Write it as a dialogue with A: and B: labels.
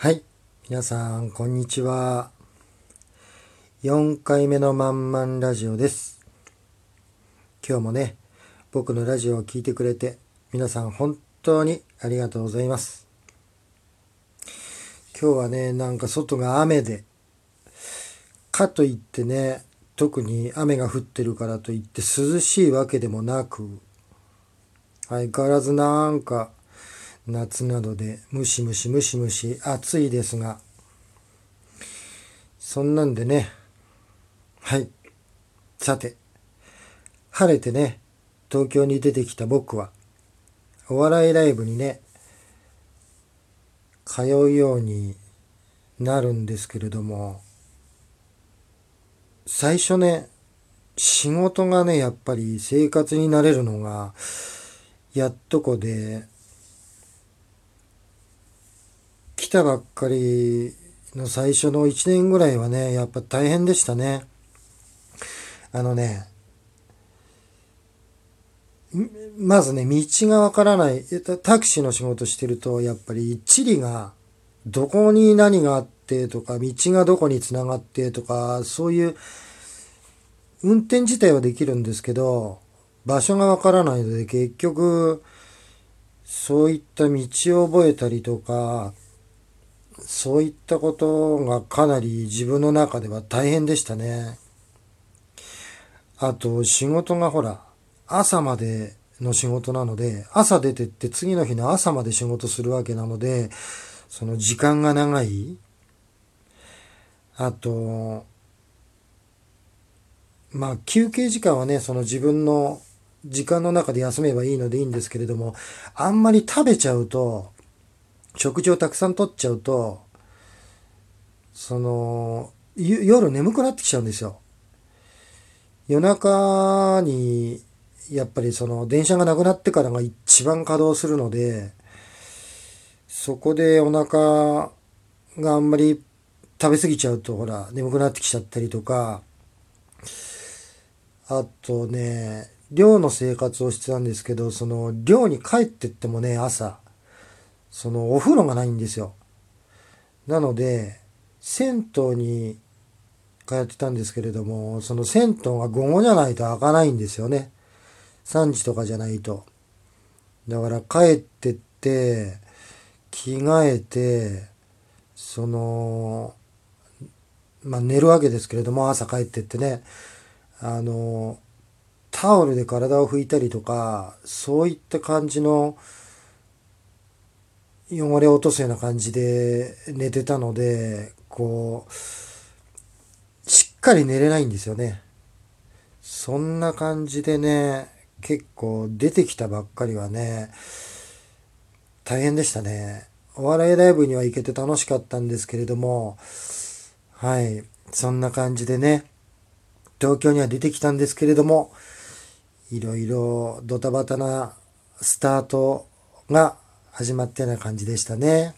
A: はい。皆さん、こんにちは。4回目のまんまんラジオです。今日もね、僕のラジオを聞いてくれて、皆さん本当にありがとうございます。今日はね、なんか外が雨で、かといってね、特に雨が降ってるからといって涼しいわけでもなく、相変わらずなんか夏などでムシムシムシムシ暑いですが、そんなんでね、はい。さて、晴れてね、東京に出てきた僕は、お笑いライブにね、通うようになるんですけれども、最初ね、仕事がね、やっぱり生活になれるのが、やっとこで、来たばっかりの最初の1年ぐらいはね、やっぱ大変でしたね。あのね、まずね、道がわからない。タクシーの仕事してると、やっぱり地理が、どこに何があってとか、道がどこにつながってとか、そういう、運転自体はできるんですけど、場所がわからないので、結局、そういった道を覚えたりとか、そういったことがかなり自分の中では大変でしたね。あと、仕事がほら、朝までの仕事なので、朝出てって次の日の朝まで仕事するわけなので、その時間が長い。あと、まあ休憩時間はね、その自分の時間の中で休めばいいのでいいんですけれども、あんまり食べちゃうと、食事をたくさん取っちゃうと、その、夜眠くなってきちゃうんですよ。夜中に、やっぱりその電車がなくなってからが一番稼働するので、そこでお腹があんまり食べ過ぎちゃうとほら眠くなってきちゃったりとか、あとね、寮の生活をしてたんですけど、その寮に帰ってってもね、朝、そのお風呂がないんですよ。なので、銭湯に通ってたんですけれども、その銭湯が午後じゃないと開かないんですよね。3時とかじゃないと。だから帰ってって、着替えて、その、まあ寝るわけですけれども、朝帰ってってね、あの、タオルで体を拭いたりとか、そういった感じの汚れ落とすような感じで寝てたので、こう、しっかり寝れないんですよね。そんな感じでね、結構出てきたばっかりはね、大変でしたね。お笑いライブには行けて楽しかったんですけれども、はい、そんな感じでね、東京には出てきたんですけれども、いろいろドタバタなスタートが始まったような感じでしたね。